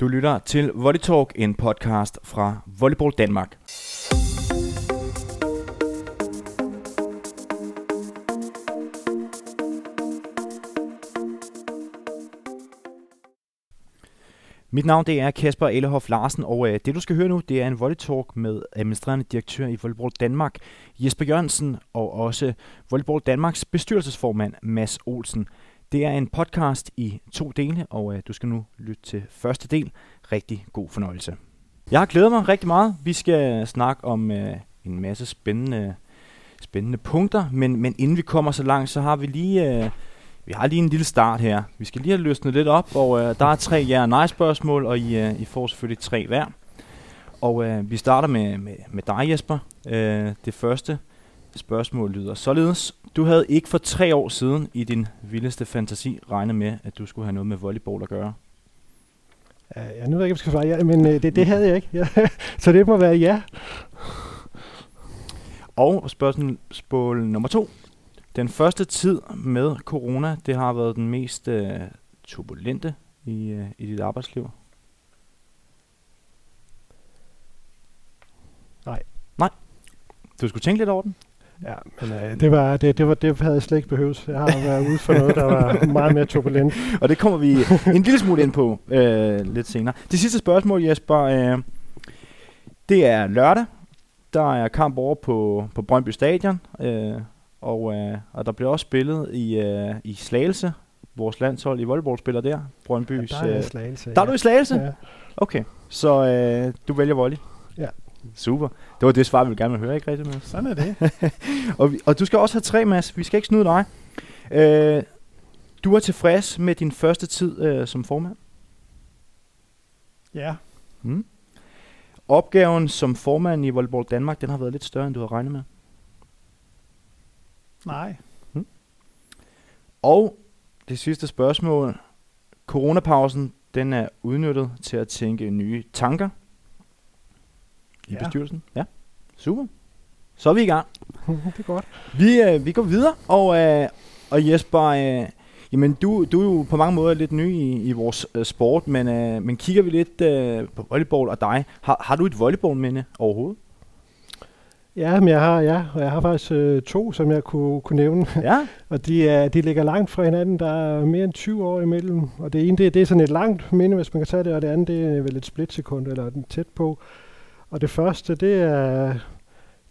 Du lytter til Volley Talk, en podcast fra Volleyball Danmark. Mit navn det er Kasper Ellehoff Larsen, og øh, det du skal høre nu, det er en Volley Talk med administrerende direktør i Volleyball Danmark, Jesper Jørgensen, og også Volleyball Danmarks bestyrelsesformand, Mads Olsen. Det er en podcast i to dele, og øh, du skal nu lytte til første del. Rigtig god fornøjelse. Jeg har glædet mig rigtig meget. Vi skal snakke om øh, en masse spændende, spændende punkter, men, men inden vi kommer så langt, så har vi lige... Øh, vi har lige en lille start her. Vi skal lige have løsnet lidt op, og øh, der er tre ja- og nej-spørgsmål, og I, øh, I får selvfølgelig tre hver. Og øh, vi starter med, med, med dig, Jesper. Øh, det første spørgsmål lyder således. Du havde ikke for tre år siden i din vildeste fantasi regnet med, at du skulle have noget med volleyball at gøre. Ja, jeg nu ved ikke, om jeg skal svare ja, men øh, det, det havde jeg ikke. Ja. Så det må være ja. Og spørgsmål nummer to. Den første tid med corona, det har været den mest øh, turbulente i, øh, i dit arbejdsliv. Nej. Nej. Du skulle tænke lidt over den. Ja, men øh, det, var, det, det, var, det havde jeg slet ikke behøvet. Jeg har været ude for noget, der var meget mere turbulent. Og det kommer vi en lille smule ind på øh, lidt senere. Det sidste spørgsmål, Jesper, øh, det er lørdag. Der er kamp over på, på Brøndby Stadion, øh, og, øh, og der bliver også spillet i, øh, i Slagelse. Vores landshold i volleyball spiller der. Brøndbys, Ja, der er øh, slagelse. der er du i Slagelse? Ja. Okay, så øh, du vælger volley? Ja. Super. Det var det svar, vi gerne vil høre, ikke rigtigt, Mads? Sådan er det. og, vi, og du skal også have tre, Mads. Vi skal ikke snyde dig. Øh, du er tilfreds med din første tid øh, som formand? Ja. Mm. Opgaven som formand i Volleyball Danmark, den har været lidt større, end du havde regnet med. Nej. Og det sidste spørgsmål. Coronapausen, den er udnyttet til at tænke nye tanker i Ja. bestyrelsen. Ja, super. Så er vi i gang. det er godt. Vi, øh, vi går videre, og, øh, og Jesper, øh, jamen du, du er jo på mange måder lidt ny i, i vores øh, sport, men, øh, men kigger vi lidt øh, på volleyball og dig, har, har du et volleyballminde overhovedet? Ja, men jeg har, ja, og jeg har faktisk øh, to, som jeg kunne, kunne nævne. Ja, Og de, er, de ligger langt fra hinanden. Der er mere end 20 år imellem. Og det ene, det, det er sådan et langt minde, hvis man kan tage det, og det andet, det er vel et splitsekund, eller den tæt på. Og det første, det er,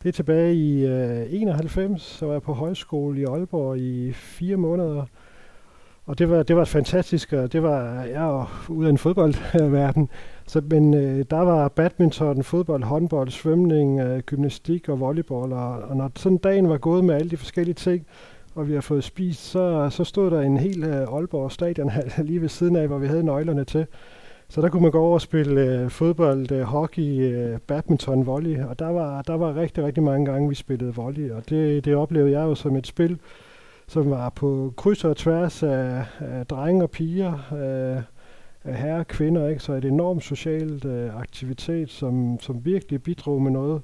det er tilbage i øh, 91, så var jeg på højskole i Aalborg i fire måneder. Og det var, det var fantastisk, og det var jeg var ude af en fodboldverden. Så, men øh, der var badminton, fodbold, håndbold, svømning, øh, gymnastik og volleyball. Og, og når sådan dagen var gået med alle de forskellige ting, og vi har fået spist, så, så stod der en hel øh, Aalborg stadion lige ved siden af, hvor vi havde nøglerne til. Så der kunne man gå over og spille øh, fodbold, øh, hockey, øh, badminton, volley, og der var, der var rigtig, rigtig mange gange, vi spillede volley, og det, det oplevede jeg jo som et spil, som var på kryds og tværs af, af drenge og piger, øh, af herrer og kvinder, ikke? så et enormt socialt øh, aktivitet, som, som virkelig bidrog med noget.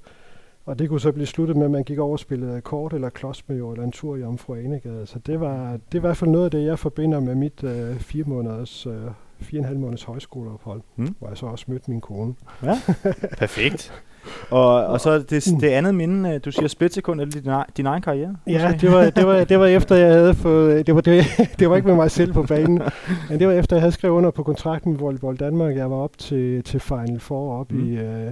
Og det kunne så blive sluttet med, at man gik over og spillede kort eller klodsmajor eller en tur i Omfru Anegade. Så det var, det er i hvert fald noget af det, jeg forbinder med mit øh, fire måneders, øh, fire og en halv måneders højskoleophold, Mm. hvor jeg så også mødte min kone. ja. perfekt. Og, og så det, det andet minde, øh, du siger splitsekund, er det din, din egen karriere? Ja, måske? det var, det, var, det var efter, jeg havde fået... Det var, det, det var ikke med mig selv på banen, men det var efter, jeg havde skrevet under på kontrakten med Volleyball Danmark. Jeg var op til, til Final Four op Mm. i, øh,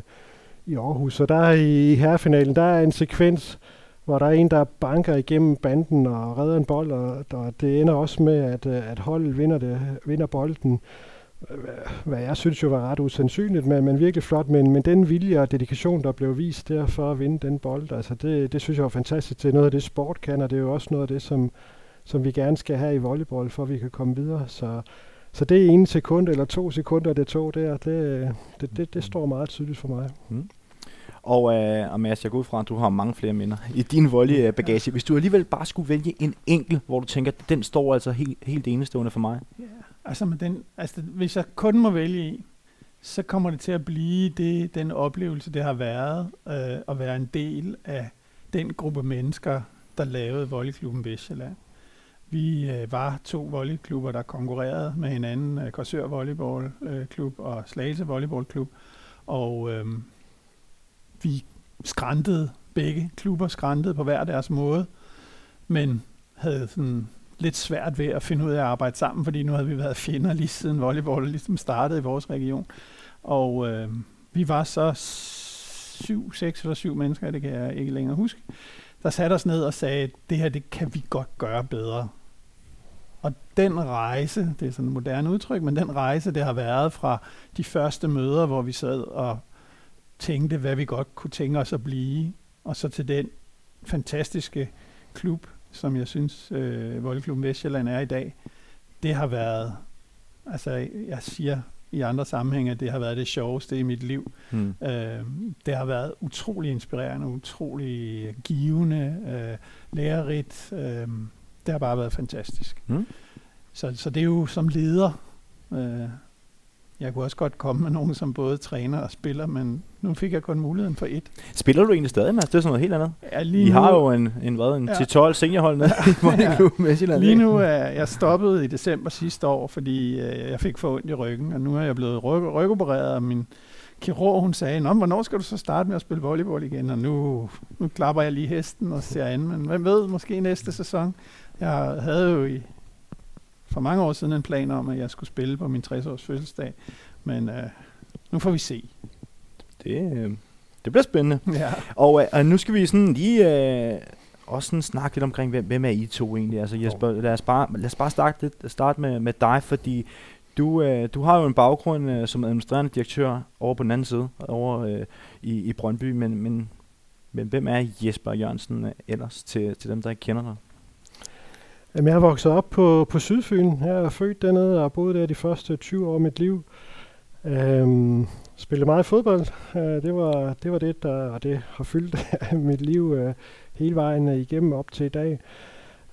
i Aarhus. Så der i herrefinalen, der er en sekvens, hvor der er en, der banker igennem banden og redder en bold, og, og det ender også med, at, øh, at holdet vinder, det, vinder bolden. Hvad jeg synes jo var ret usandsynligt, men, men virkelig flot. Men, men den vilje og dedikation, der blev vist der for at vinde den bold, altså det, det synes jeg var fantastisk. Det er noget af det, sport kan, og det er jo også noget af det, som, som vi gerne skal have i volleyball, for at vi kan komme videre. Så, så det en sekund eller to sekunder, det tog der, det, det, det, det står meget tydeligt for mig. Mm. Og, øh, og Mads, jeg går ud fra, at du har mange flere minder i din volley-bagage. Øh, hvis du alligevel bare skulle vælge en enkelt, hvor du tænker, den står altså helt, helt enestående for mig. Ja. Altså, med den, altså, hvis jeg kun må vælge en, så kommer det til at blive det, den oplevelse, det har været øh, at være en del af den gruppe mennesker, der lavede Volleyklubben Vestjylland. Vi øh, var to volleyklubber, der konkurrerede med hinanden, øh, Korsør Volleyballklub øh, og Slagelse Volleyballklub, og øh, vi skrantede, begge klubber skrantede på hver deres måde, men havde sådan lidt svært ved at finde ud af at arbejde sammen, fordi nu havde vi været fjender lige siden volleyball ligesom startede i vores region. Og øh, vi var så syv, seks eller syv mennesker, det kan jeg ikke længere huske, der satte os ned og sagde, det her, det kan vi godt gøre bedre. Og den rejse, det er sådan et moderne udtryk, men den rejse, det har været fra de første møder, hvor vi sad og tænkte, hvad vi godt kunne tænke os at blive, og så til den fantastiske klub, som jeg synes, øh, Voldklubben Vestjylland er i dag, det har været, altså jeg siger i andre sammenhænge, at det har været det sjoveste i mit liv. Hmm. Øh, det har været utrolig inspirerende, utrolig givende, øh, lærerigt. Øh, det har bare været fantastisk. Hmm. Så, så det er jo som leder, øh, jeg kunne også godt komme med nogen, som både træner og spiller, men nu fik jeg kun muligheden for et. Spiller du egentlig stadig, Mads? Det er sådan noget helt andet. Ja, lige I nu, har jo en, en, hvad, en ja. 10-12 seniorhold med i Volleyball Midtjylland. Lige nu er jeg stoppet i december sidste år, fordi øh, jeg fik for ondt i ryggen, og nu er jeg blevet ryg, rygopereret, og min kirurg, hun sagde, Nå, hvornår skal du så starte med at spille volleyball igen? Og nu, nu klapper jeg lige hesten og ser an, men hvem ved, måske næste sæson. Jeg havde jo i, for mange år siden en plan om, at jeg skulle spille på min 60-års fødselsdag, men øh, nu får vi se. Det, øh, det bliver spændende. Ja. Og, øh, nu skal vi sådan lige øh, også sådan snakke lidt omkring, hvem, hvem er I to egentlig? Altså Jesper, lad os bare, lad os bare starte, lidt, starte med, med dig, fordi du, øh, du har jo en baggrund øh, som administrerende direktør over på den anden side, over øh, i, i Brøndby, men, men, men hvem er Jesper Jørgensen øh, ellers til, til dem, der ikke kender dig? Jamen, jeg er vokset op på, på Sydfyn. Jeg er født dernede og har boet der de første 20 år af mit liv. Øhm, spillede meget fodbold. Øh, det, var, det var det, der og det har fyldt mit liv øh, hele vejen øh, igennem op til i dag.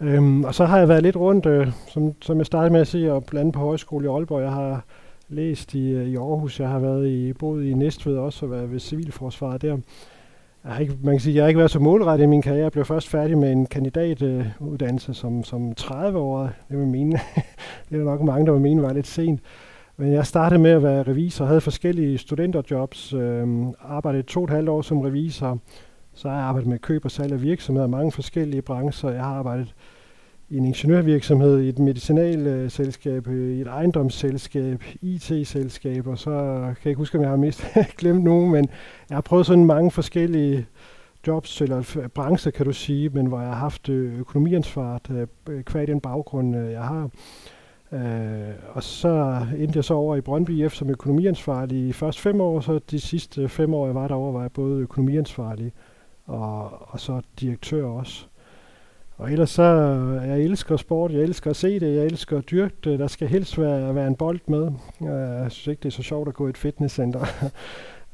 Øhm, og så har jeg været lidt rundt, øh, som, som jeg startede med at sige, og blandt på højskole i Aalborg. Jeg har læst i, øh, i Aarhus, jeg har været i, boet i Næstved også, og været ved Civilforsvaret der. Jeg har ikke, man kan sige, jeg har ikke været så målrettet i min karriere. Jeg blev først færdig med en kandidatuddannelse som, som 30 år. Det, vil mene, det er nok mange, der vil mene var lidt sent. Men jeg startede med at være revisor, havde forskellige studenterjobs, øh, arbejdede to og et halvt år som revisor. Så har jeg arbejdet med køb og salg af virksomheder, mange forskellige brancher. Jeg har arbejdet i en ingeniørvirksomhed, i et medicinalselskab, øh, øh, i et ejendomsselskab, IT-selskab, og så kan jeg ikke huske, om jeg har mest glemt nogen, men jeg har prøvet sådan mange forskellige jobs, eller brancher kan du sige, men hvor jeg har haft øh, økonomiansvaret økonomiansvar, kvad den baggrund, jeg har. Øh, og så endte jeg så over i Brøndby IF som økonomiansvarlig i først fem år, så de sidste fem år, jeg var derovre, var jeg både økonomiansvarlig og, og så direktør også. Og ellers så, øh, jeg elsker sport, jeg elsker at se det, jeg elsker at dyrke det. Der skal helst være, være en bold med. Øh, jeg synes ikke, det er så sjovt at gå i et fitnesscenter.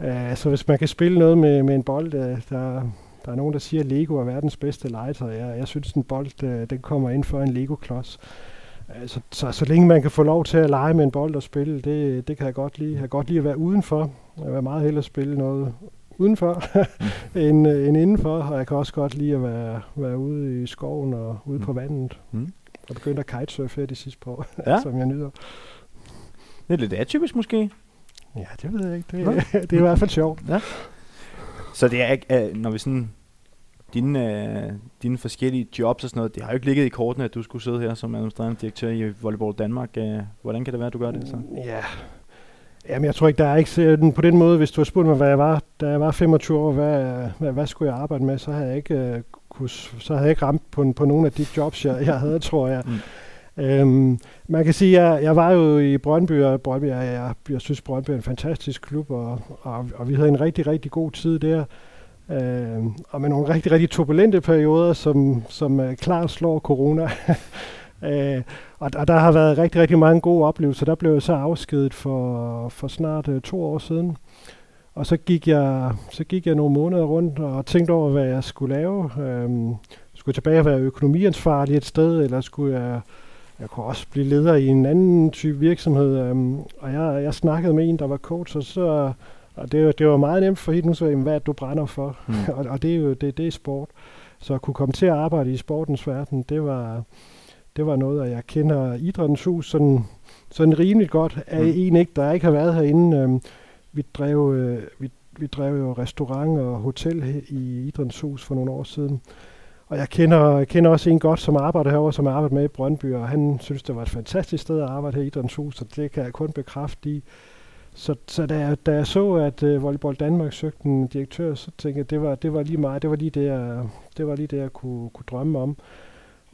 Øh, så hvis man kan spille noget med, med en bold, der, der er nogen, der siger, at Lego er verdens bedste legetøj. Jeg, jeg synes, en bold, den kommer ind for en Lego-klods. Så, så, så længe man kan få lov til at lege med en bold og spille, det, det kan jeg godt lide. Jeg kan godt lide at være udenfor. Jeg vil meget hellere spille noget udenfor end, øh, end indenfor, og jeg kan også godt lide at være, være ude i skoven og ude mm. på vandet. Mm. Og begynde at kitesurfe her de sidste par år, ja. som jeg nyder. Det er lidt atypisk måske. Ja, det ved jeg ikke. Det, ja. det er i hvert fald sjovt. Ja. Så det er ikke, uh, når vi sådan dine, uh, dine forskellige jobs og sådan noget, det har jo ikke ligget i kortene, at du skulle sidde her som administrerende direktør i Volleyball Danmark. Uh, hvordan kan det være, at du gør det så? Ja, Jamen, jeg tror ikke, der er ikke på den måde, hvis du har spurgt mig, hvad jeg var, da jeg var 25 år, hvad, hvad, hvad skulle jeg arbejde med, så havde jeg ikke, uh, kunne, så havde jeg ikke ramt på, på nogle af de jobs, jeg, jeg havde, tror jeg. Mm. Øhm, man kan sige, at jeg, jeg var jo i Brøndby, og Brøndby, jeg, jeg, jeg synes, Brøndby er en fantastisk klub, og, og, og vi havde en rigtig, rigtig god tid der. Øh, og med nogle rigtig, rigtig turbulente perioder, som, som uh, klart slår corona. Øh, og, og der har været rigtig, rigtig mange gode oplevelser. Der blev jeg så afskedet for, for snart uh, to år siden. Og så gik, jeg, så gik jeg nogle måneder rundt og tænkte over, hvad jeg skulle lave. Øhm, skulle tilbage og være økonomiansvarlig et sted, eller skulle jeg... Jeg kunne også blive leder i en anden type virksomhed. Øhm, og jeg, jeg snakkede med en, der var coach, og så... Og det, det var meget nemt for hende, så hvad er det, du brænder for? Mm. og, og det er jo det, det er sport. Så at kunne komme til at arbejde i sportens verden, det var, det var noget, at jeg kender idrættens hus sådan, sådan rimelig godt. Er mm. en ikke, der ikke har været herinde. Øh, vi drev, øh, vi, vi drev jo restaurant og hotel i idrættens hus for nogle år siden. Og jeg kender, kender også en godt, som arbejder herovre, som arbejder med i Brøndby, og han synes, det var et fantastisk sted at arbejde her i Idrættens Hus, så det kan jeg kun bekræfte i. Så, så da, jeg, da jeg så, at uh, Volleyball Danmark søgte en direktør, så tænkte jeg, det var, det var lige mig, det var lige det, jeg, det var lige det, jeg kunne, kunne drømme om.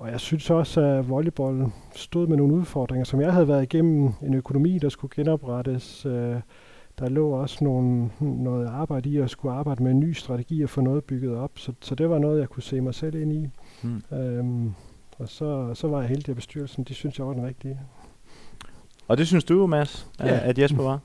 Og jeg synes også, at volleyball stod med nogle udfordringer, som jeg havde været igennem en økonomi, der skulle genoprettes. Uh, der lå også nogle, noget arbejde i at skulle arbejde med en ny strategi og få noget bygget op. Så, så det var noget, jeg kunne se mig selv ind i. Hmm. Øhm, og så, så var jeg heldig, at bestyrelsen, de synes jeg var den rigtige. Og det synes du, Mads, ja. at Jesper var?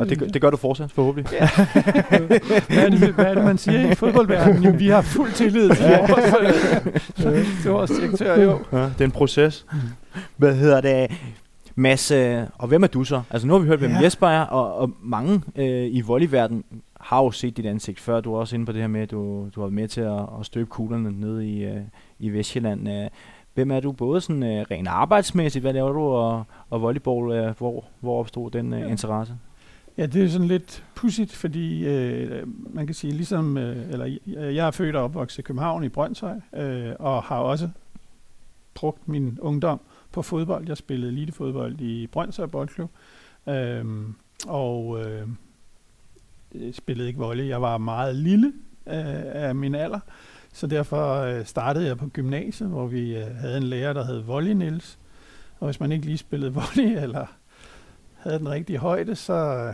Og det, det gør du fortsat, forhåbentlig. Ja. hvad, er det, hvad er det, man siger i fodboldverdenen? Jo, vi har fuld tillid til, ja. vores, til vores direktør, jo. Ja, det er en proces. Hvad hedder det? Mads, øh, og hvem er du så? Altså nu har vi hørt, hvem ja. Jesper er, og, og mange øh, i volleyverdenen har jo set dit ansigt før. Du er også inde på det her med, at du, du har været med til at, at støbe kuglerne nede i, øh, i Vestjylland. Øh, hvem er du både sådan øh, rent arbejdsmæssigt, hvad laver du, og, og volleyball, øh, hvor, hvor opstod den øh, interesse? Ja, det er sådan lidt pudsigt, fordi øh, man kan sige, ligesom, øh, eller øh, jeg er født og opvokset i København i Brøndshøj, øh, og har også brugt min ungdom på fodbold. Jeg spillede elitefodbold i Brøndshøj Boldklub, øh, og øh, øh, spillede ikke volley. Jeg var meget lille øh, af min alder, så derfor øh, startede jeg på gymnasiet, hvor vi øh, havde en lærer, der hed Volley Niels. Og hvis man ikke lige spillede volley, eller havde den rigtige højde, så,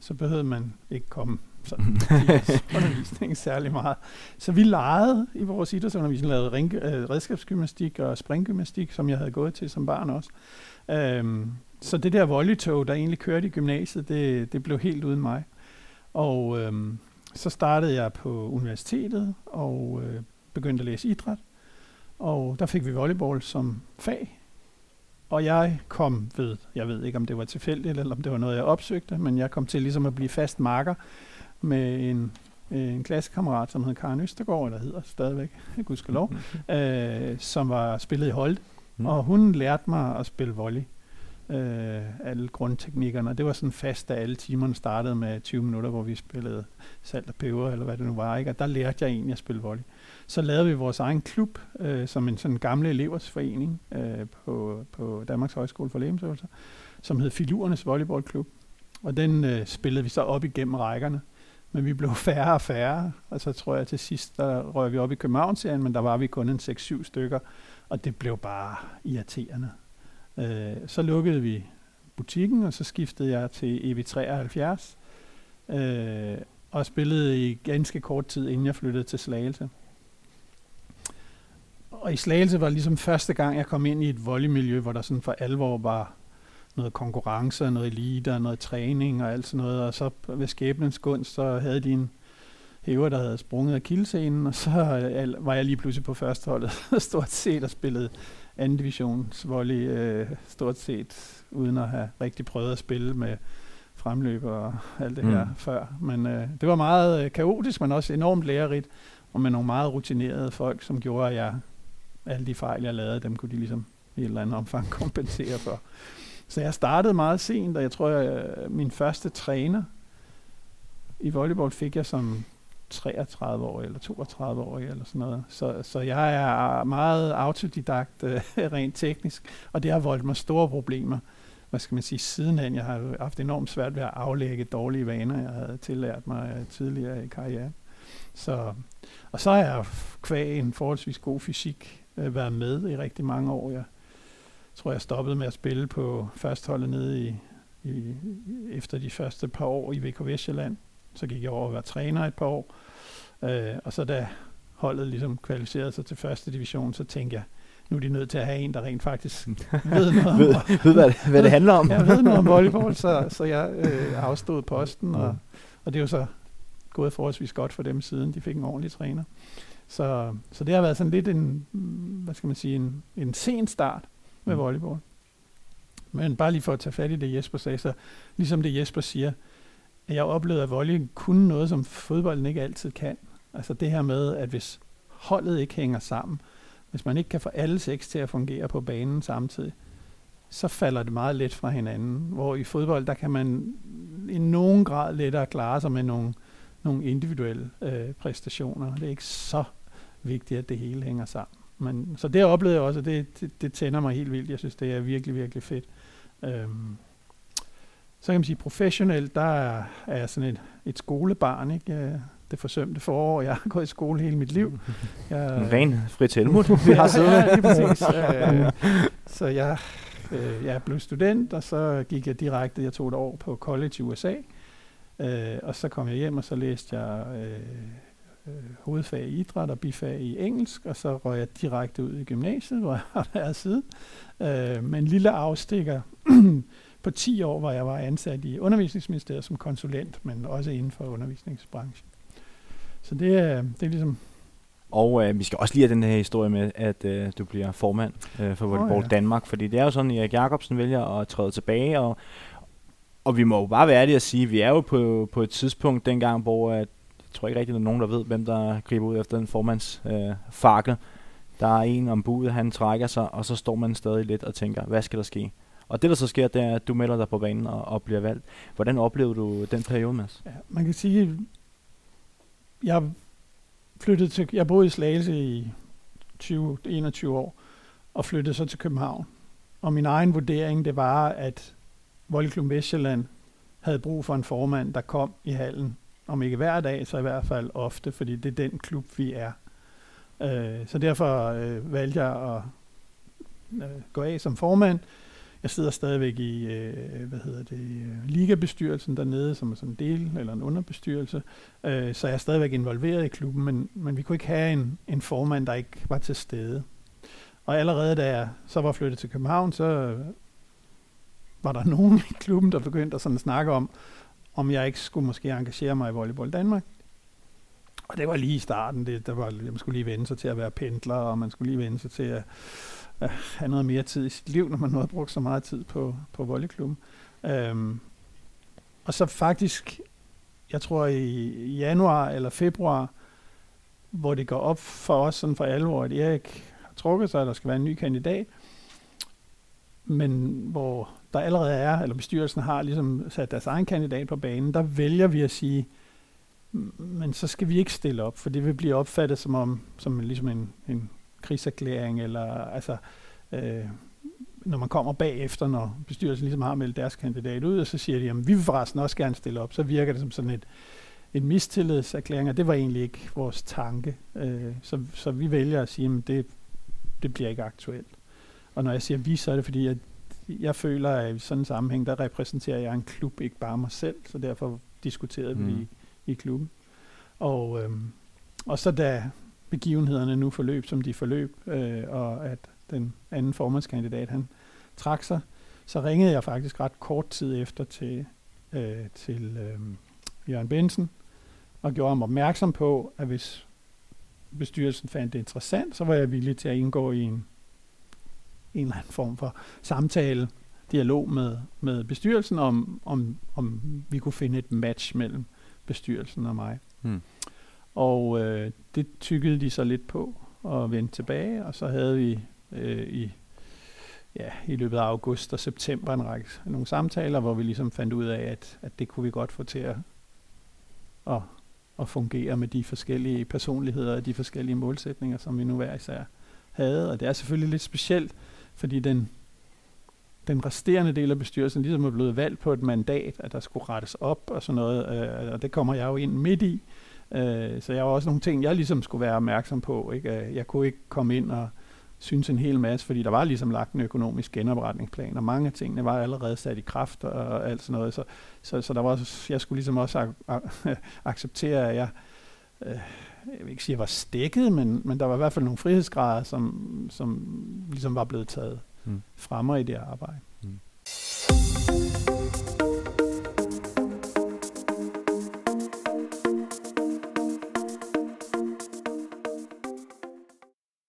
så behøvede man ikke komme sådan undervisning særlig meget. Så vi legede i vores idrætsundervisning, lavede ring, øh, redskabsgymnastik og springgymnastik, som jeg havde gået til som barn også. Øhm, så det der volleytog, der egentlig kørte i gymnasiet, det, det blev helt uden mig. Og øhm, så startede jeg på universitetet og øh, begyndte at læse idræt. Og der fik vi volleyball som fag og jeg kom ved, jeg ved ikke om det var tilfældigt, eller om det var noget, jeg opsøgte, men jeg kom til ligesom at blive fast marker med en, en klassekammerat, som hed Karen Østergaard, eller hedder stadigvæk, gudskelov, øh, som var spillet i Holt. Mm. Og hun lærte mig at spille volley. Øh, alle grundteknikkerne. Det var sådan fast, da alle timerne startede med 20 minutter, hvor vi spillede salt og peber, eller hvad det nu var. Ikke? Og der lærte jeg egentlig at spille volley. Så lavede vi vores egen klub, øh, som en sådan gamle eleversforening øh, på, på Danmarks Højskole for Lægemsøvelser, som hed Filurernes Volleyballklub. Og den øh, spillede vi så op igennem rækkerne. Men vi blev færre og færre, og så tror jeg til sidst, der røg vi op i København-serien, men der var vi kun en 6-7 stykker, og det blev bare irriterende. Øh, så lukkede vi butikken, og så skiftede jeg til EV73, øh, og spillede i ganske kort tid, inden jeg flyttede til Slagelse og i Slagelse var ligesom første gang, jeg kom ind i et volleymiljø, hvor der sådan for alvor var noget konkurrence, noget elite, noget træning og alt sådan noget. Og så ved skæbnens gunst, så havde de en hæver, der havde sprunget af kildescenen, og så øh, var jeg lige pludselig på førsteholdet, stort set, og spillede anden divisions volley, øh, stort set, uden at have rigtig prøvet at spille med fremløb og alt det mm. her før. Men øh, det var meget øh, kaotisk, men også enormt lærerigt, og med nogle meget rutinerede folk, som gjorde, at jeg alle de fejl, jeg lavede, dem kunne de ligesom i et eller andet omfang kompensere for. Så jeg startede meget sent, og jeg tror, at min første træner i volleyball fik jeg som 33 år eller 32 år eller sådan noget. Så, så jeg er meget autodidakt øh, rent teknisk, og det har voldt mig store problemer. Hvad skal man sige, sidenhen. Jeg har haft enormt svært ved at aflægge dårlige vaner, jeg havde tillært mig øh, tidligere i karrieren. Så, og så har jeg kvæg en forholdsvis god fysik øh, været med i rigtig mange år. Jeg tror, jeg stoppede med at spille på førstholdet nede i, i, efter de første par år i VK Vestjylland. Så gik jeg over at være træner et par år. Øh, og så da holdet ligesom kvalificerede sig til første division, så tænkte jeg, nu er de nødt til at have en, der rent faktisk ved noget om, ved, ved hvad, det, hvad det handler om. jeg ved noget om volleyball, så, så jeg øh, afstod posten, og, og det er jo så gået forholdsvis godt for dem siden, de fik en ordentlig træner. Så, så det har været sådan lidt en, hvad skal man sige, en, en sen start med mm. volleyball. Men bare lige for at tage fat i det, Jesper sagde, så ligesom det Jesper siger, jeg oplevede, at volley kunne noget, som fodbolden ikke altid kan. Altså det her med, at hvis holdet ikke hænger sammen, hvis man ikke kan få alle seks til at fungere på banen samtidig, så falder det meget let fra hinanden. Hvor i fodbold, der kan man i nogen grad lettere klare sig med nogle, nogle individuelle øh, præstationer. Det er ikke så vigtigt, at det hele hænger sammen. Men, så det oplevede jeg også, og det, det, det tænder mig helt vildt. Jeg synes, det er virkelig, virkelig fedt. Øhm, så kan man sige, professionelt, der er, er jeg sådan et, et skolebarn, ikke? Det forsømte forår. Jeg har gået i skole hele mit liv. Jeg, en ren Fritz Helmut, vi har siddet ja, lige præcis. øh, så jeg, øh, jeg blev student, og så gik jeg direkte, jeg tog et år på college i USA, øh, og så kom jeg hjem, og så læste jeg øh, øh, hovedfag i idræt og bifag i engelsk, og så røg jeg direkte ud i gymnasiet, hvor jeg har været siden. Øh, med en lille afstikker på 10 år, hvor jeg var ansat i undervisningsministeriet som konsulent, men også inden for undervisningsbranchen. Så det er, det er ligesom... Og øh, vi skal også lige have den her historie med, at øh, du bliver formand øh, for Volleyball oh, ja. Danmark, fordi det er jo sådan, at Erik Jacobsen vælger at træde tilbage, og, og vi må jo bare være ærlige at sige, at vi er jo på, på et tidspunkt dengang, hvor at, jeg tror ikke rigtig, der er nogen, der ved, hvem der griber ud efter den formands øh. Der er en om budet, han trækker sig, og så står man stadig lidt og tænker, hvad skal der ske? Og det, der så sker, det er, at du melder dig på banen og, og bliver valgt. Hvordan oplevede du den periode, Mads? Ja, man kan sige, jeg flyttede til, jeg boede i Slagelse i 20, 21 år, og flyttede så til København. Og min egen vurdering, det var, at Voldklub Vestjylland havde brug for en formand, der kom i hallen, om ikke hver dag, så i hvert fald ofte, fordi det er den klub, vi er. Øh, så derfor øh, valgte jeg at øh, gå af som formand, jeg sidder stadigvæk i, øh, hvad hedder det, øh, ligabestyrelsen dernede, som er sådan en del, eller en underbestyrelse, øh, så jeg er stadigvæk involveret i klubben, men, men vi kunne ikke have en, en formand, der ikke var til stede. Og allerede da jeg så var flyttet til København, så var der nogen i klubben, der begyndte at sådan snakke om, om jeg ikke skulle måske engagere mig i Volleyball Danmark. Og det var lige i starten, det, der var, man skulle lige vende sig til at være pendler, og man skulle lige vende sig til at øh, have noget mere tid i sit liv, når man nu har brugt så meget tid på, på volleyklubben. Øhm, og så faktisk, jeg tror i januar eller februar, hvor det går op for os sådan for alvor, at Erik har trukket sig, at der skal være en ny kandidat, men hvor der allerede er, eller bestyrelsen har ligesom sat deres egen kandidat på banen, der vælger vi at sige, men så skal vi ikke stille op, for det vil blive opfattet som om, som ligesom en, en krigserklæring, eller altså, øh, når man kommer bagefter, når bestyrelsen ligesom har meldt deres kandidat ud, og så siger de, jamen vi vil forresten også gerne stille op, så virker det som sådan et, en mistillidserklæring, og det var egentlig ikke vores tanke. Øh, så, så vi vælger at sige, at det, det bliver ikke aktuelt. Og når jeg siger vi, så er det fordi, at jeg føler, at i sådan en sammenhæng, der repræsenterer jeg en klub, ikke bare mig selv, så derfor diskuterede mm. vi i, i klubben. Og, øhm, og så da begivenhederne nu forløb, som de forløb, øh, og at den anden formandskandidat, han trak sig, så ringede jeg faktisk ret kort tid efter til, øh, til øh, Jørgen Bensen, og gjorde ham opmærksom på, at hvis bestyrelsen fandt det interessant, så var jeg villig til at indgå i en, en eller anden form for samtale, dialog med, med bestyrelsen, om, om, om vi kunne finde et match mellem bestyrelsen og mig. Hmm. Og øh, det tykkede de så lidt på og vendte tilbage, og så havde vi øh, i, ja, i løbet af august og september en række nogle samtaler, hvor vi ligesom fandt ud af, at, at det kunne vi godt få til at, at, at fungere med de forskellige personligheder og de forskellige målsætninger, som vi nu hver især havde. Og det er selvfølgelig lidt specielt, fordi den, den resterende del af bestyrelsen ligesom er blevet valgt på et mandat, at der skulle rettes op og sådan noget, øh, og det kommer jeg jo ind midt i. Øh, så jeg var også nogle ting, jeg ligesom skulle være opmærksom på. Ikke? Jeg kunne ikke komme ind og synes en hel masse, fordi der var ligesom lagt en økonomisk genopretningsplan, og mange af tingene var allerede sat i kraft og alt sådan noget. Så, så, så der var, jeg skulle ligesom også ak- acceptere, at jeg, øh, jeg vil ikke sige, at jeg var stikket, men, men der var i hvert fald nogle frihedsgrader, som, som ligesom var blevet taget mm. fra mig i det arbejde.